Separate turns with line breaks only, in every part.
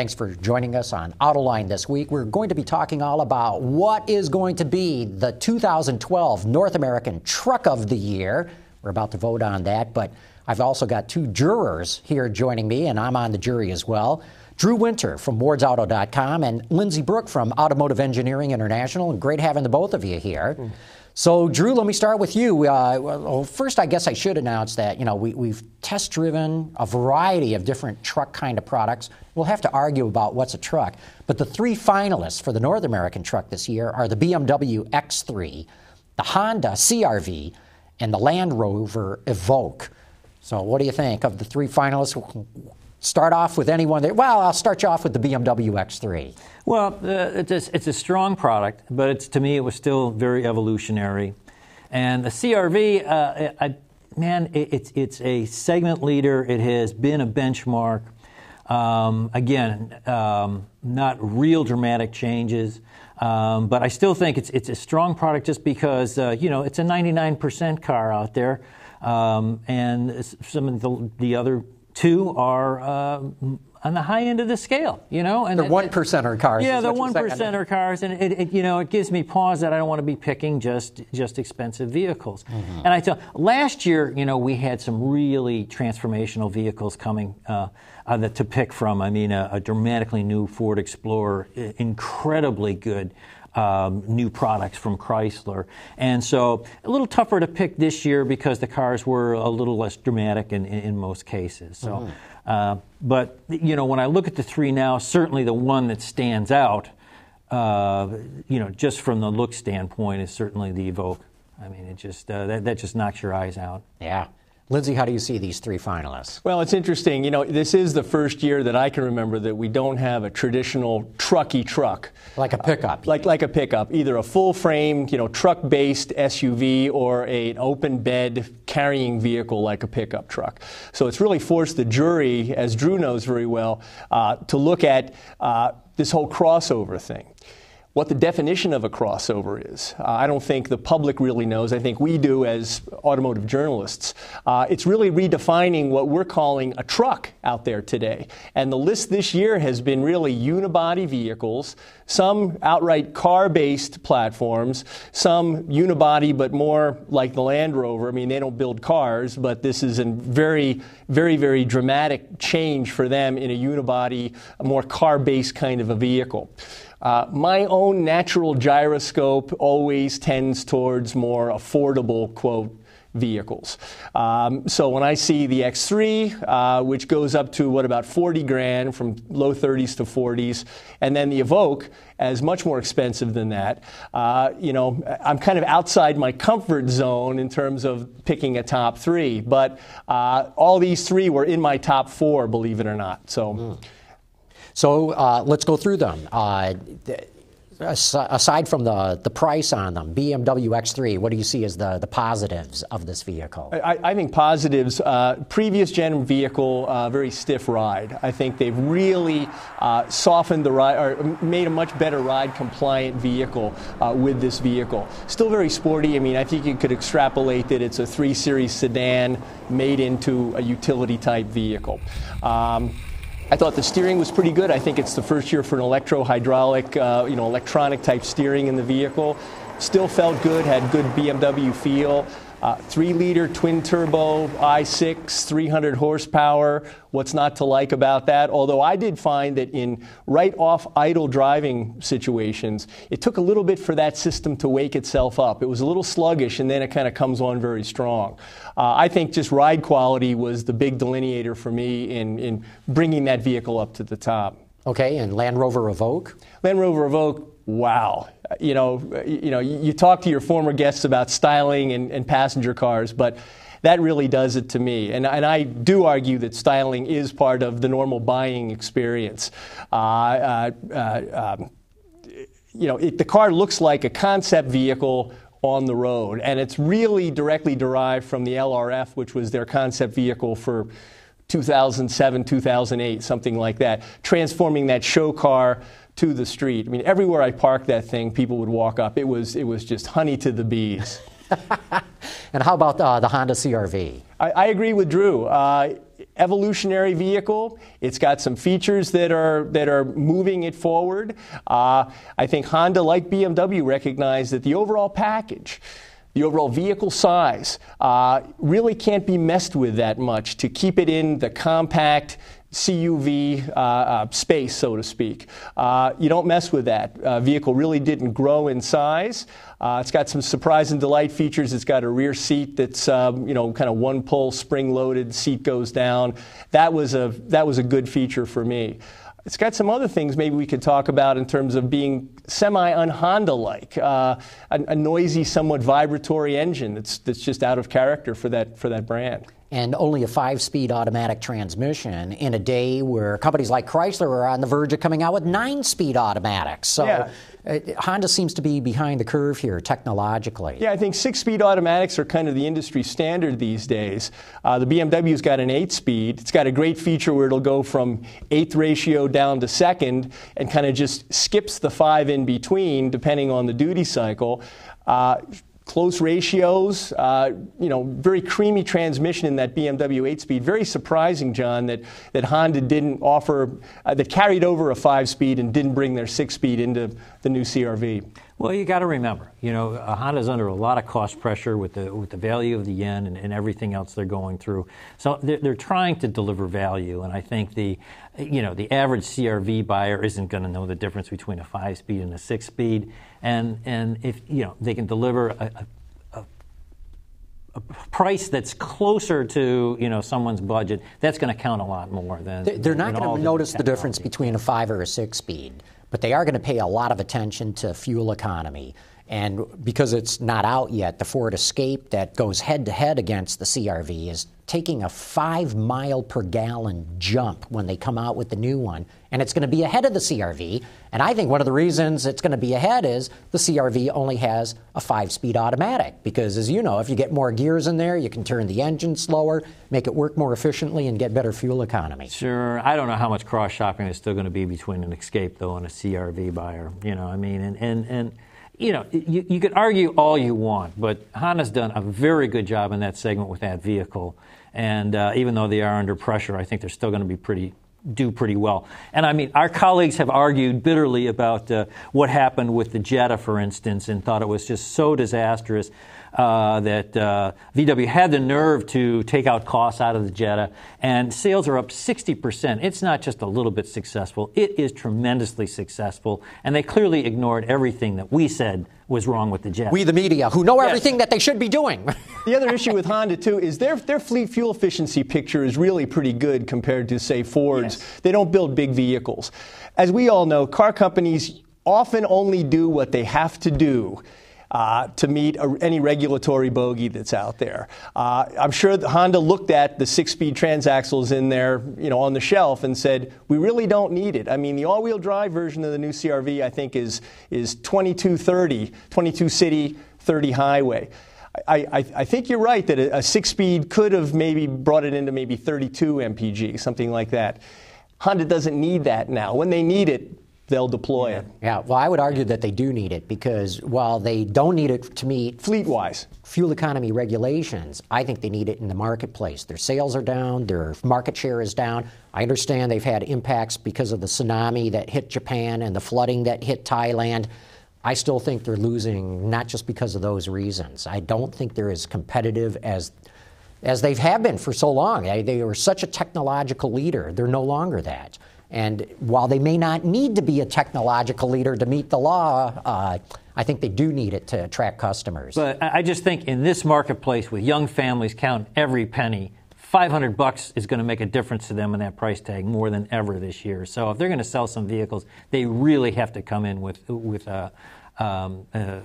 Thanks for joining us on Autoline this week. We're going to be talking all about what is going to be the 2012 North American Truck of the Year. We're about to vote on that, but I've also got two jurors here joining me, and I'm on the jury as well. Drew Winter from wardsauto.com and Lindsay Brooke from Automotive Engineering International. Great having the both of you here. Mm. So, Drew, let me start with you. Uh, well, first, I guess I should announce that you know we, have test driven a variety of different truck kind of products. We'll have to argue about what's a truck, but the three finalists for the North American truck this year are the BMW X3, the Honda CRV, and the Land Rover Evoque. So, what do you think of the three finalists? Start off with anyone. That, well, I'll start you off with the BMW X3.
Well, uh, it's, a, it's a strong product, but it's, to me, it was still very evolutionary. And the CRV, uh, I, man, it, it's, it's a segment leader. It has been a benchmark. Um, again, um, not real dramatic changes. Um, but I still think it's it's a strong product just because uh, you know it's a 99% car out there, um, and some of the, the other two are uh, on the high end of the scale, you know.
And the one percenter cars.
Yeah, the one percenter cars, and it, it, you know it gives me pause that I don't want to be picking just just expensive vehicles. Mm-hmm. And I tell last year, you know, we had some really transformational vehicles coming uh, uh, that, to pick from. I mean, a, a dramatically new Ford Explorer, incredibly good um, new products from Chrysler. And so a little tougher to pick this year because the cars were a little less dramatic in, in, in most cases. So, mm-hmm. uh, but you know, when I look at the three now, certainly the one that stands out, uh, you know, just from the look standpoint, is certainly the Evoque. I mean, it just uh, that, that just knocks your eyes out.
Yeah. Lindsay, how do you see these three finalists?
Well, it's interesting. You know, this is the first year that I can remember that we don't have a traditional trucky truck.
Like a pickup.
Uh, like, like a pickup, either a full frame, you know, truck based SUV or a, an open bed carrying vehicle like a pickup truck. So it's really forced the jury, as Drew knows very well, uh, to look at uh, this whole crossover thing what the definition of a crossover is. Uh, I don't think the public really knows. I think we do as automotive journalists. Uh, it's really redefining what we're calling a truck out there today. And the list this year has been really unibody vehicles, some outright car based platforms, some unibody but more like the Land Rover. I mean, they don't build cars, but this is a very, very, very dramatic change for them in a unibody, a more car based kind of a vehicle. Uh, my own natural gyroscope always tends towards more affordable, quote, vehicles. Um, so when I see the X3, uh, which goes up to what about 40 grand from low 30s to 40s, and then the Evoque as much more expensive than that, uh, you know, I'm kind of outside my comfort zone in terms of picking a top three. But uh, all these three were in my top four, believe it or not. So. Mm.
So uh, let's go through them. Uh, aside from the, the price on them, BMW X3, what do you see as the, the positives of this vehicle?
I, I think positives, uh, previous gen vehicle, uh, very stiff ride. I think they've really uh, softened the ride, or made a much better ride compliant vehicle uh, with this vehicle. Still very sporty. I mean, I think you could extrapolate that it's a 3 Series sedan made into a utility type vehicle. Um, I thought the steering was pretty good. I think it's the first year for an electro hydraulic, uh, you know, electronic type steering in the vehicle. Still felt good, had good BMW feel. Uh, three liter twin turbo i6, 300 horsepower. What's not to like about that? Although I did find that in right off idle driving situations, it took a little bit for that system to wake itself up. It was a little sluggish and then it kind of comes on very strong. Uh, I think just ride quality was the big delineator for me in, in bringing that vehicle up to the top.
Okay, and Land Rover Evoque?
Land Rover Evoque, wow you know, you know, you talk to your former guests about styling and, and passenger cars, but that really does it to me. And, and, I do argue that styling is part of the normal buying experience. Uh, uh, uh, um, you know, it, the car looks like a concept vehicle on the road, and it's really directly derived from the LRX, which was their concept vehicle for 2007, 2008, something like that, transforming that show car to the street. I mean, everywhere I parked that thing, people would walk up. It was, it was just honey to the bees.
and how about uh, the Honda CRV?
I, I, agree with Drew. Uh, evolutionary vehicle. It's got some features that are that are moving it forward. Uh, I think Honda, like BMW, recognize that the overall package the overall vehicle size uh, really can't be messed with that much to keep it in the compact CUV uh, uh, space, so to speak. Uh, you don't mess with that. Uh, vehicle really didn't grow in size. Uh, it's got some surprise and delight features. It's got a rear seat that's um, you know kind of one pull, spring loaded. Seat goes down. That was a that was a good feature for me. It's got some other things maybe we could talk about in terms of being semi un Honda like, uh, a, a, noisy, somewhat vibratory engine that's, that's just out of character for that, for that brand
and only a five speed automatic transmission in a day where companies like Chrysler are on the verge of coming out with nine speed automatics. So yeah. uh, Honda seems to be behind the curve here technologically.
Yeah, I think six speed automatics are kind of the industry standard these days. Uh, the BMW's got an eight speed. It's got a great feature where it'll go from eighth ratio down to second and kind of just skips the five in between depending on the duty cycle. Uh, close ratios, uh, you know, very creamy transmission in that BMW 8-speed. Very surprising, John, that, that Honda didn't offer, uh, that carried over a 5-speed and didn't bring their 6-speed into the new CRV.
Well, you got to remember, you know, uh, Honda's under a lot of cost pressure with the with the value of the yen and, and everything else they're going through. So they're, they're, trying to deliver value, and I think the, you know, the average CRV buyer isn't going to know the difference between a five speed and a six speed, and and if you know they can deliver a, a, a price that's closer to you know someone's budget, that's going to count a lot more than.
They're not going to notice the difference between a five or a six speed but they are going to pay a lot of attention to fuel economy. And because it's not out yet, the Ford Escape that goes head to head against the CRV is taking a five mile per gallon jump when they come out with the new one. And it's going to be ahead of the CRV. And I think one of the reasons it's going to be ahead is the CRV only has a five speed automatic. Because as you know, if you get more gears in there, you can turn the engine slower, make it work more efficiently, and get better fuel economy.
Sure. I don't know how much cross shopping is still going to be between an Escape, though, and a CRV buyer. You know, I mean, and, and, and you know, you, you could argue all you want, but Honda's done a very good job in that segment with that vehicle. And uh, even though they are under pressure, I think they're still going to be pretty do pretty well. And I mean, our colleagues have argued bitterly about uh, what happened with the Jetta, for instance, and thought it was just so disastrous uh, that uh, VW had the nerve to take out costs out of the Jetta, and sales are up 60%. It's not just a little bit successful, it is tremendously successful, and they clearly ignored everything that we said was wrong with the Jetta.
We, the media, who know yes. everything that they should be doing.
the other issue with Honda, too, is their, their fleet fuel efficiency picture is really pretty good compared to, say, Ford's. Yes. They don't build big vehicles. As we all know, car companies often only do what they have to do uh, to meet a, any regulatory bogey that's out there. Uh, I'm sure Honda looked at the six-speed transaxles in there, you know, on the shelf and said, we really don't need it. I mean, the all-wheel drive version of the new CRV, I think, is is 2230, 22 city, 30 highway. I, I, I, think you're right that a, a six speed could have maybe brought it into maybe 32 mpg, something like that. Honda doesn't need that now. When they need it, they'll deploy
yeah.
it.
Yeah, well, I would argue that they do need it because while they don't need it to meet
fleet wise
fuel economy regulations, I think they need it in the marketplace. Their sales are down, their market share is down. I understand they've had impacts because of the tsunami that hit Japan and the flooding that hit Thailand. I still think they're losing not just because of those reasons. I don't think they're as competitive as as they have been for so long. They, they were such a technological leader. They're no longer that. And while they may not need to be a technological leader to meet the law, uh, I think they do need it to attract customers.
But I just think in this marketplace with young families counting every penny, 500 bucks is going to make a difference to them in that price tag more than ever this year. So if they're going to sell some vehicles, they really have to come in with with a, um, uh,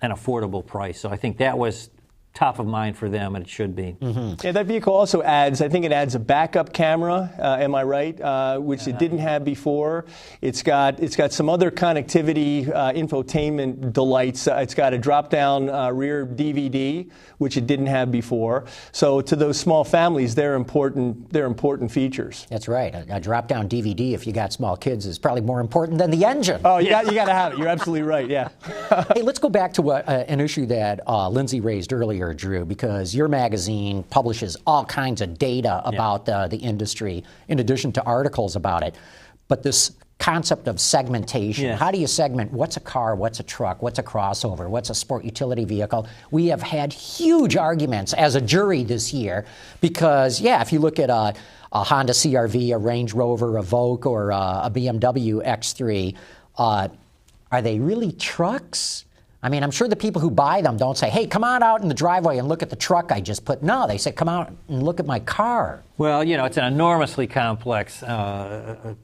an affordable price. So I think that was top of mind for them, and it should be.
Mm-hmm. Yeah, that vehicle also adds, I think it adds a backup camera. Uh, am I right? Uh, which yeah. it didn't have before. It's got it's got some other connectivity, uh, infotainment delights. Uh, it's got a drop-down uh, rear DVD, which it didn't have before. So to those small families, they're important. They're important features.
That's right. A, a drop-down DVD, if you got small kids, is probably more important than the engine.
Oh, you got you got to have it. You're absolutely right. Yeah.
hey, let's go back to what, uh, an issue that Lindsay raised earlier earlier, Drew, because your magazine publishes all kinds of data about uh, the industry in addition to articles about it. But this concept of segmentation.
Yes.
How do you segment what's a car, what's a truck, what's a crossover, what's a sport utility vehicle? We have had huge arguments as a jury this year because, yeah, if you look at a, a Honda CRV, a Range Rover, Evoque, or a, a BMW X3, uh, are they really trucks? I mean, I'm sure the people who buy them don't say, hey, come on out in the driveway and look at the truck I just put. No, they say, come out and look at my car.
Well, you know, it's an enormously complex uh,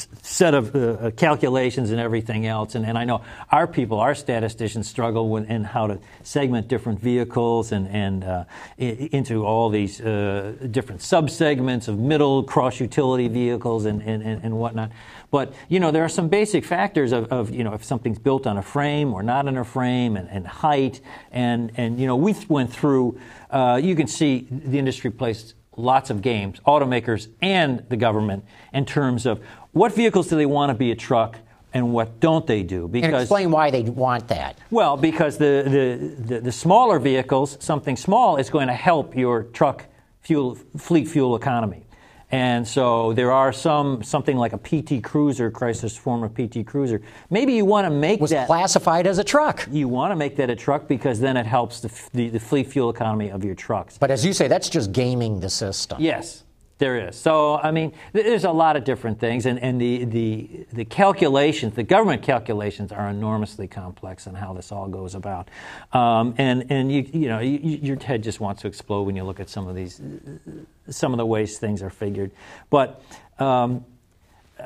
set of uh, calculations and everything else. And, and I know our people, our statisticians, struggle with in how to segment different vehicles and, and uh, into all these uh, different subsegments of middle cross utility vehicles and, and, and whatnot. But you know, there are some basic factors of, of, you know if something's built on a frame or not on a frame, and, and height, and and you know we went through. Uh, you can see the industry plays lots of games, automakers and the government, in terms of what vehicles do they want to be a truck and what don't they do?
Because and explain why they want that.
Well, because the, the, the, the smaller vehicles, something small, is going to help your truck fuel fleet fuel economy. And so there are some something like a PT Cruiser, Chrysler's former PT Cruiser. Maybe you want to make
was
that
classified as a truck.
You want to make that a truck because then it helps the, the, the fleet fuel economy of your trucks.
But as you say, that's just gaming the system.
Yes. There is. So, I mean, there's a lot of different things, and, and the, the, the calculations, the government calculations, are enormously complex on how this all goes about. Um, and and you, you know, you, your head just wants to explode when you look at some of these, some of the ways things are figured. But um,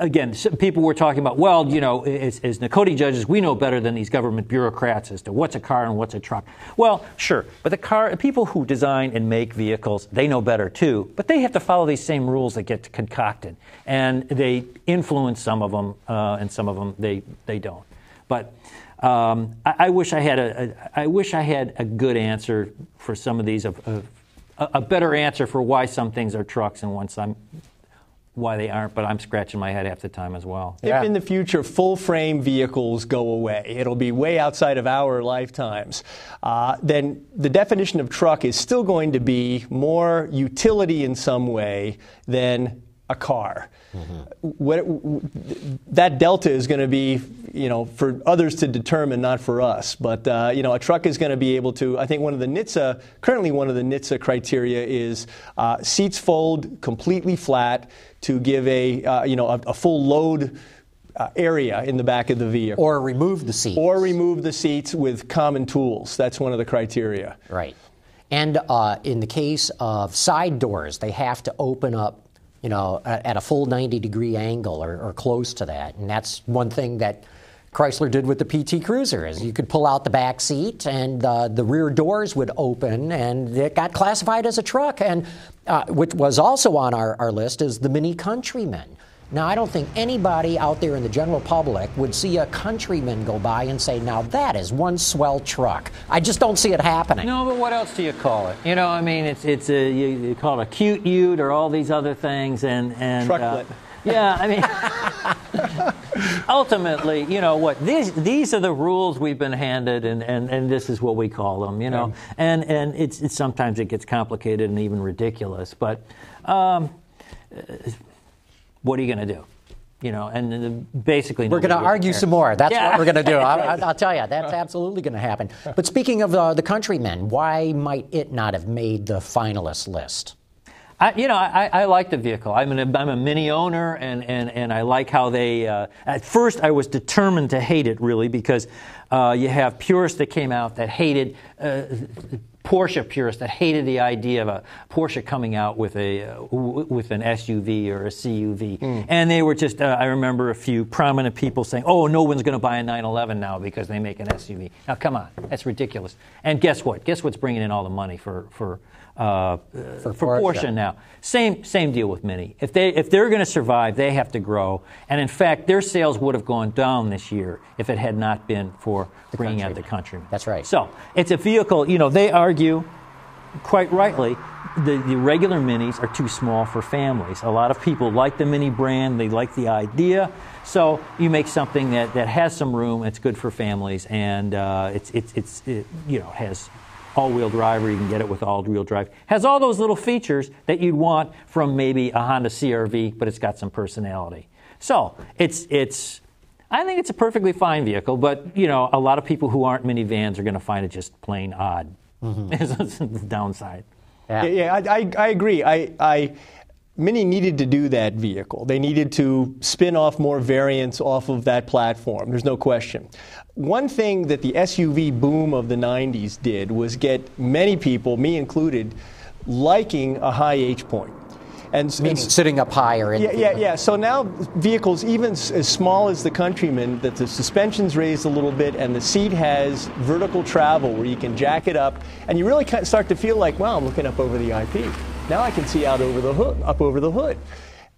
again, people were talking about, well, you know, as, as judges, we know better than these government bureaucrats as to what's a car and what's a truck. Well, sure, but the car, people who design and make vehicles, they know better too, but they have to follow these same rules that get concocted, and they influence some of them, uh, and some of them they they don't. But um, I, I, wish I had a, a I wish I had a good answer for some of these, of, of a better answer for why some things are trucks and why some why they aren't, but I'm scratching my head half the time as well.
If in the future full frame vehicles go away, it'll be way outside of our lifetimes, uh, then the definition of truck is still going to be more utility in some way than a car. Mm-hmm. What, that delta is going to be, you know, for others to determine, not for us. But uh, you know, a truck is going to be able to. I think one of the NHTSA, currently one of the NHTSA criteria is uh, seats fold completely flat to give a uh, you know a, a full load. Uh, area in the back of the vehicle.
Or remove the seats.
Or remove the seats with common tools. That's one of the criteria.
Right. And uh, in the case of side doors, they have to open up you know, at a full 90 degree angle or, or, close to that. And that's one thing that Chrysler did with the PT Cruiser is you could pull out the back seat and uh, the rear doors would open and it got classified as a truck. And uh, which was also on our, our list is the Mini Countryman. Now, I don't think anybody out there in the general public would see a countryman go by and say, now that is one swell truck. I just don't see it happening.
No, but what else do you call it? You know, I mean, it's, it's a, you, you call it a cute ute or all these other things. and, and
uh,
Yeah, I mean, ultimately, you know what? These these are the rules we've been handed, and, and, and this is what we call them. You know, yeah. and and it's, it's sometimes it gets complicated and even ridiculous. But um, what are you going to do? You know, and basically,
we're going to argue some more. That's yeah. what we're going to do. I, will tell you, that's absolutely going to happen. But speaking of uh, the Countryman, why might it not have made the finalist list?
I, you know, I, I, like the vehicle. I'm, an, I'm a mini owner, and, and, and I like how they. Uh, at first, I was determined to hate it, really, because uh, you have purists that came out that hated uh, Porsche purists that hated the idea of a Porsche coming out with a uh, with an SUV or a CUV, mm. and they were just. Uh, I remember a few prominent people saying, "Oh, no one's going to buy a 911 now because they make an SUV." Now, come on, that's ridiculous. And guess what? Guess what's bringing in all the money for for uh, Porsche. Porsche. now. Same same deal with Mini. If they if they're going to survive, they have to grow. And in fact, their sales would have gone down this year if it had not been for the bringing country. out the Countryman.
That's right.
So it's a vehicle. You know, they argue quite rightly. The, the regular minis are too small for families. A lot of people like the mini brand, they like the idea. So you make something that, that has some room, it's good for families, and uh, it's, it's, it's, it, you know, has all-wheel drive, or you can get it with all-wheel drive. Has all those little features that you'd want from maybe a Honda CRV, but it's got some personality. So it's it's. I think it's a perfectly fine vehicle, but you know, a lot of people who aren't minivans are going to find it just plain odd. Mm-hmm. the downside.
Yeah, yeah, I, I, I agree. I, I Mini needed to do that vehicle. They needed to spin off more variants off of that platform. There's no question. One thing that the SUV boom of the 90s did was get many people, me included, liking a high H point.
And, and sitting up higher.
In yeah, yeah, yeah. So now vehicles, even as small as the Countryman, that the suspension's raised a little bit and the seat has vertical travel where you can jack it up, and you really start to feel like, wow, I'm looking up over the IP. Now I can see out over the hood, up over the hood.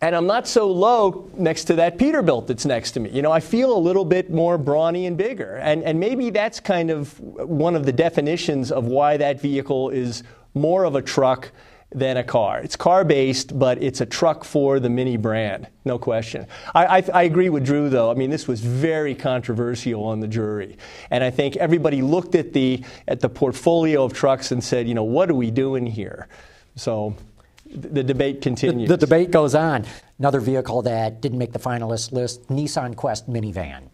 And I'm not so low next to that Peterbilt that's next to me. You know, I feel a little bit more brawny and bigger. And, and maybe that's kind of one of the definitions of why that vehicle is more of a truck than a car. It's car based, but it's a truck for the Mini brand, no question. I, I, I, agree with Drew, though. I mean, this was very controversial on the jury. And I think everybody looked at the, at the portfolio of trucks and said, you know, what are we doing here? So the debate continues.
The, the, debate goes on. Another vehicle that didn't make the finalist list Nissan Quest minivan.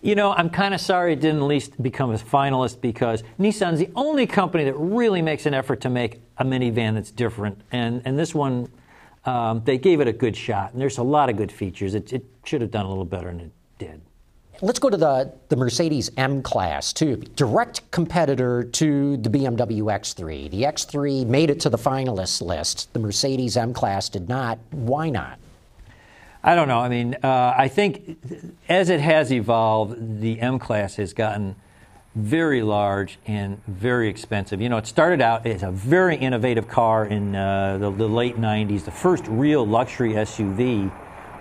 You know, I'm kind of sorry it didn't at least become a finalist because Nissan's the only company that really makes an effort to make a minivan that's different. And, and this one, um, they gave it a good shot. And there's a lot of good features. It, it should have done a little better than it did.
Let's go to the, the Mercedes M Class, too. Direct competitor to the BMW X3. The X3 made it to the finalist list. The Mercedes M Class did not. Why not?
I don't know. I mean, uh, I think as it has evolved, the M Class has gotten very large and very expensive. You know, it started out as a very innovative car in uh, the, the, late 90s, the first real luxury SUV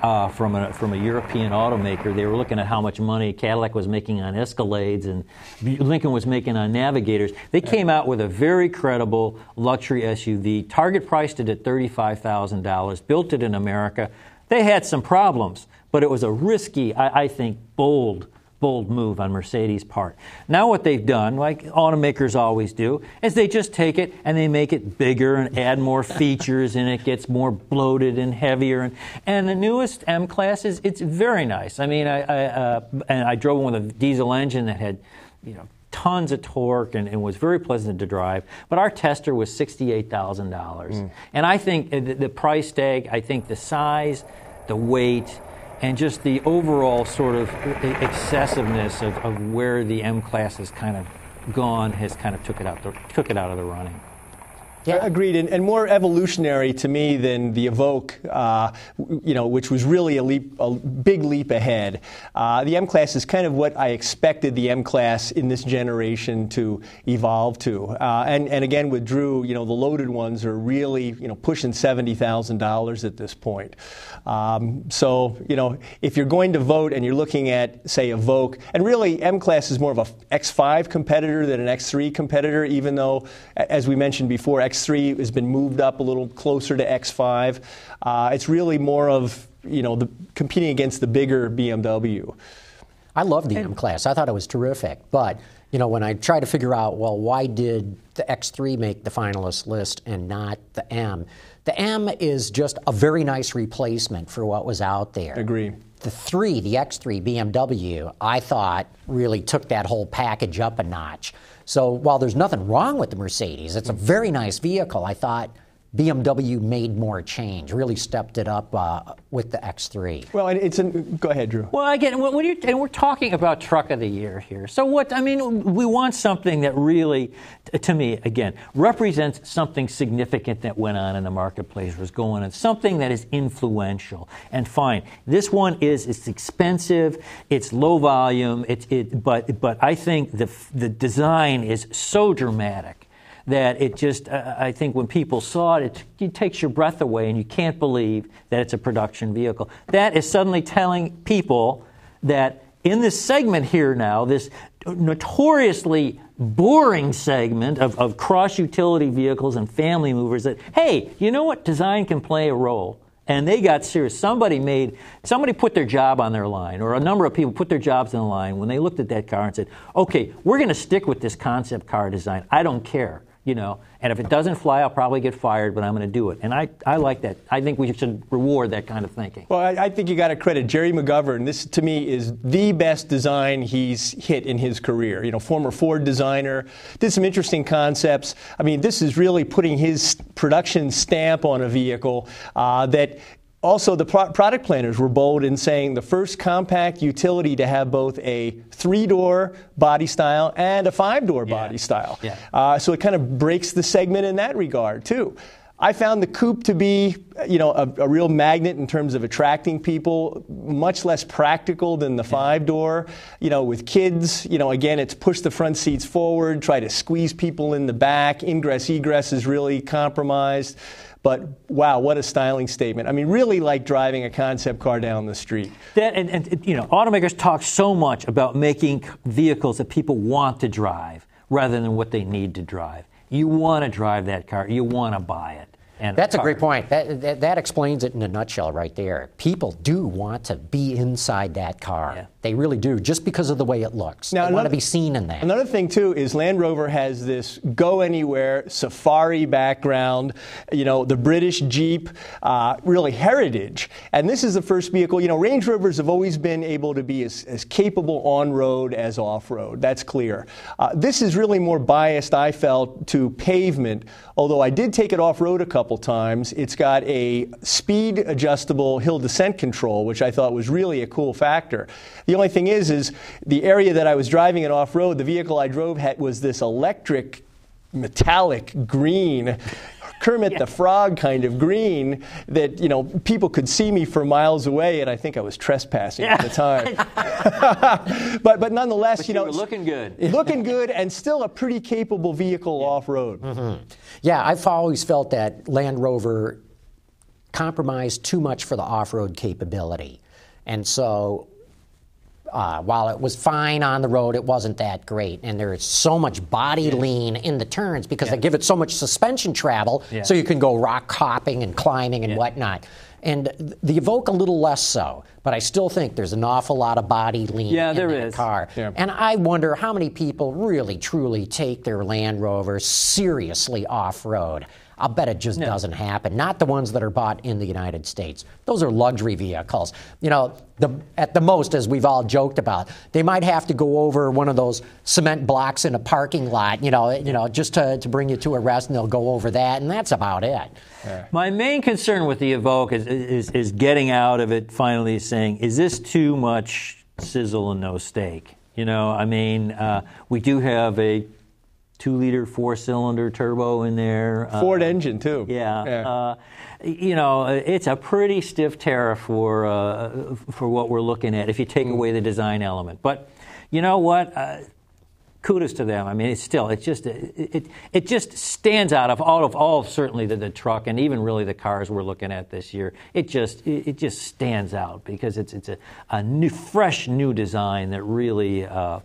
uh, from a from a European automaker. They were looking at how much money Cadillac was making on Escalades and Lincoln was making on Navigators. They came out with a very credible luxury SUV. Target priced it at thirty-five thousand dollars. Built it in America. They had some problems, but it was a risky, I, I think, bold bold move on Mercedes' part. Now, what they've done, like automakers always do, is they just take it and they make it bigger and add more features, and it gets more bloated and heavier. And, and the newest M class is it's very nice. I mean, I, I uh, and I drove one with a diesel engine that had, you know. Tons of torque and, and was very pleasant to drive, but our tester was sixty-eight thousand dollars, mm. and I think the, the price tag, I think the size, the weight, and just the overall sort of excessiveness of, of where the M class has kind of gone has kind of took it out the, took it out of the running.
Yeah, agreed, and, and, more evolutionary to me than the Evoque, uh, you know, which was really a leap, a big leap ahead. Uh, the M class is kind of what I expected the M class in this generation to evolve to, uh, and and again with Drew, you know, the loaded ones are really you know pushing seventy thousand dollars at this point. Um, so you know, if you're going to vote and you're looking at say Evoque, and really M class is more of a X5 competitor than an X3 competitor, even though, as we mentioned before, X X3 has been moved up a little closer to X5. Uh, it's really more of you know the, competing against the bigger BMW.
I love the M class. I thought it was terrific, but you know when I try to figure out well why did the X3 make the finalist list and not the M? The M is just a very nice replacement for what was out there.
Agree.
The 3, the X3 BMW, I thought really took that whole package up a notch. So while there's nothing wrong with the Mercedes, it's a very nice vehicle. I thought BMW made more change, really stepped it up uh, with the X3.
Well, it's an, go ahead, Drew.
Well, again, when you and we're talking about truck of the year here. So what I mean, we want something that really, to me, again, represents something significant that went on in the marketplace, was going on, something that is influential. And fine, this one is it's expensive, it's low volume, it's it, but but I think the the design is so dramatic that it just, uh, I think when people saw it, it, it takes your breath away and you can't believe that it's a production vehicle. That is suddenly telling people that in this segment here now, this notoriously boring segment of, of cross utility vehicles and family movers, that, hey, you know what? Design can play a role and they got serious. Somebody made, somebody put their job on their line, or a number of people put their jobs on the line when they looked at that car and said, okay, we're going to stick with this concept car design. I don't care you know. And if it doesn't fly, I'll probably get fired, but I'm going to do it. And I, I like that. I think we should reward that kind of thinking.
Well, I, I think you got to credit Gerry McGovern. This, to me, is the best design he's hit in his career. You know, former Ford designer, did some interesting concepts. I mean, this is really putting his production stamp on a vehicle uh, that also, the pro- product planners were bold in saying the first compact utility to have both a three door body style and a five door yeah. body style. Yeah. Uh, so it kind of breaks the segment in that regard, too. I found the coupe to be, you know, a, a, real magnet in terms of attracting people, much less practical than the five door. You know, with kids, you know, again, it's push the front seats forward, try to squeeze people in the back. Ingress egress is really compromised. But wow, what a styling statement. I mean, really like driving a concept car down the street.
That, and, and, you know, automakers talk so much about making vehicles that people want to drive rather than what they need to drive. You want to drive that car, you want to buy it.
And That's a great point. That, that, that, explains it in a nutshell right there. People do want to be inside that car. Yeah. They really do, just because of the way it looks. Now, they another, want to be seen in that.
Another thing, too, is Land Rover has this go anywhere safari background, you know, the British Jeep, uh, really heritage. And this is the first vehicle, you know, Range Rovers have always been able to be as, as capable on road as off road. That's clear. Uh, this is really more biased, I felt, to pavement, although I did take it off road a couple couple times. It's got a speed adjustable hill descent control, which I thought was really a cool factor. The only thing is, is the area that I was driving it off road, the vehicle I drove had, was this electric metallic green Kermit yeah. the Frog kind of green that you know people could see me for miles away, and I think I was trespassing yeah. at the time. but but nonetheless,
but
you know,
looking good,
looking good, and still a pretty capable vehicle yeah. off road.
Mm-hmm. Yeah, I've always felt that Land Rover compromised too much for the off road capability, and so uh, while it was fine on the road, it wasn't that great. And there's so much body yeah. lean in the turns because yeah. they give it so much suspension travel, yeah. so you can go rock hopping and climbing and whatnot. And the Evoque a little less so, but I still think there's an awful lot of body lean
yeah,
in
there
that
is.
car. And I wonder how many people really truly take their Land Rover seriously off road. I'll bet it just no. doesn't happen. Not the ones that are bought in the United States. Those are luxury vehicles. You know, the, at the most, as we've all joked about, they might have to go over one of those cement blocks in a parking lot, you know, you know, just to, to bring you to a rest, and they'll go over that, and that's about it.
My main concern with the Evoque is, is, is getting out of it finally saying, is this too much sizzle and no steak? You know, I mean, uh, we do have a two liter four cylinder turbo in there.
Ford uh, engine too.
Yeah. yeah. Uh, you know, it's a pretty stiff tariff for uh, for what we're looking at if you take mm. away the design element. But you know what? Kudos to them. I mean, it's still it's just it, it, it just stands out of all of all certainly the, the, truck and even really the cars we're looking at this year. It just it, it just stands out because it's it's a, a new fresh new design that really. Uh,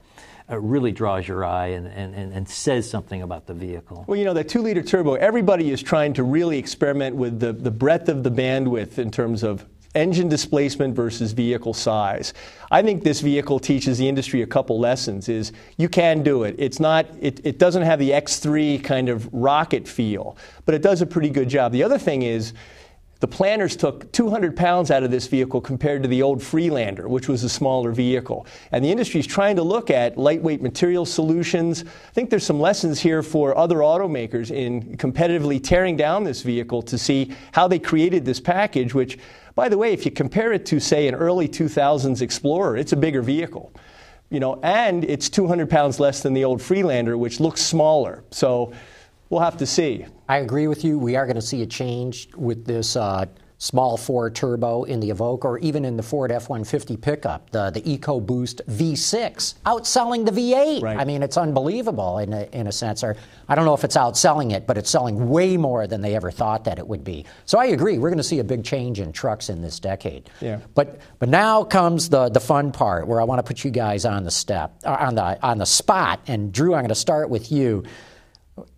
uh, really draws your eye and, and, and says something about the vehicle.
Well, you know, the two liter turbo, everybody is trying to really experiment with the, the breadth of the bandwidth in terms of engine displacement versus vehicle size. I think this vehicle teaches the industry a couple lessons is you can do it. It's not it, it doesn't have the X3 kind of rocket feel, but it does a pretty good job. The other thing is the planners took 200 pounds out of this vehicle compared to the old Freelander, which was a smaller vehicle. And the industry is trying to look at lightweight material solutions. I think there's some lessons here for other automakers in competitively tearing down this vehicle to see how they created this package, which, by the way, if you compare it to, say, an early 2000s Explorer, it's a bigger vehicle. You know, and it's 200 pounds less than the old Freelander, which looks smaller. So we'll have to see.
I agree with you. We are going to see a change with this uh, small four turbo in the Evoque or even in the Ford F 150 pickup, the, the EcoBoost V6, outselling the V8. Right. I mean, it's unbelievable in a, in a sense. Or I don't know if it's outselling it, but it's selling way more than they ever thought that it would be. So I agree. We're going to see a big change in trucks in this decade.
Yeah.
But, but now comes the, the fun part where I want to put you guys on the step, uh, on, the, on the spot. And Drew, I'm going to start with you.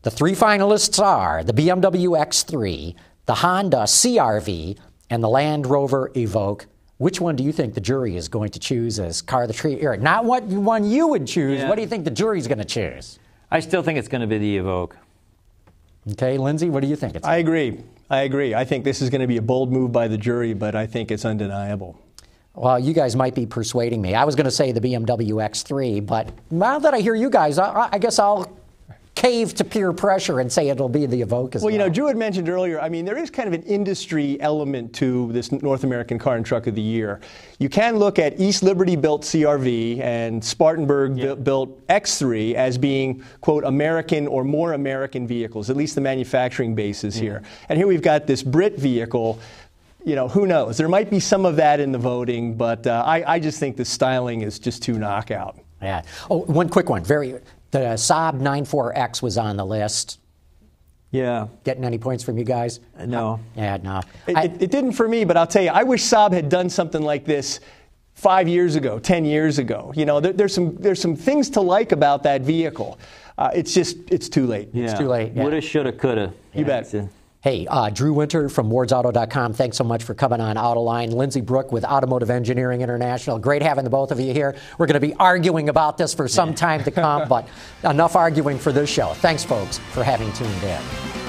The three finalists are the BMW X3, the Honda CRV, and the Land Rover Evoque. Which one do you think the jury is going to choose as car of the tree? Eric, not what one you would choose.
Yeah.
What do you think the jury's going to choose?
I still think it's going to be the Evoque.
Okay, Lindsay, what do you think? It's
I agree. I agree. I think this is going to be a bold move by the jury, but I think it's undeniable.
well, you guys might be persuading me. I was going to say the BMW X3, but now that I hear you guys, I, I guess I'll cave to peer pressure and say it'll be the Evoque as well.
Well, you know, Drew had mentioned earlier, I mean, there is kind of an industry element to this North American Car and Truck of the Year. You can look at East Liberty built CRV and Spartanburg bu- built X3 as being, quote, American or more American vehicles, at least the manufacturing basis here. And here we've got this Brit vehicle. You know, who knows? There might be some of that in the voting, but uh, I, I just think the styling is just too knockout.
Yeah. Oh, one quick one. Very. The Saab 94X was on the list.
Yeah.
Getting any points from you guys?
No.
Yeah, no.
It,
I-
it, it didn't for me, but I'll tell you, I wish Saab had done something like this five years ago, ten years ago. You know, there, there's some there's some things to like about that vehicle. Uh, it's just it's too late.
Yeah.
too late, yeah.
Woulda, shoulda, coulda.
You bet.
Hey, uh, Drew Winter from wardsauto.com, thanks so much for coming on Autoline. Lindsay Brooke with Automotive Engineering International. Great having the both of you here. We're going to be arguing about this for some time to come, but enough arguing for this show. Thanks, folks, for having tuned in.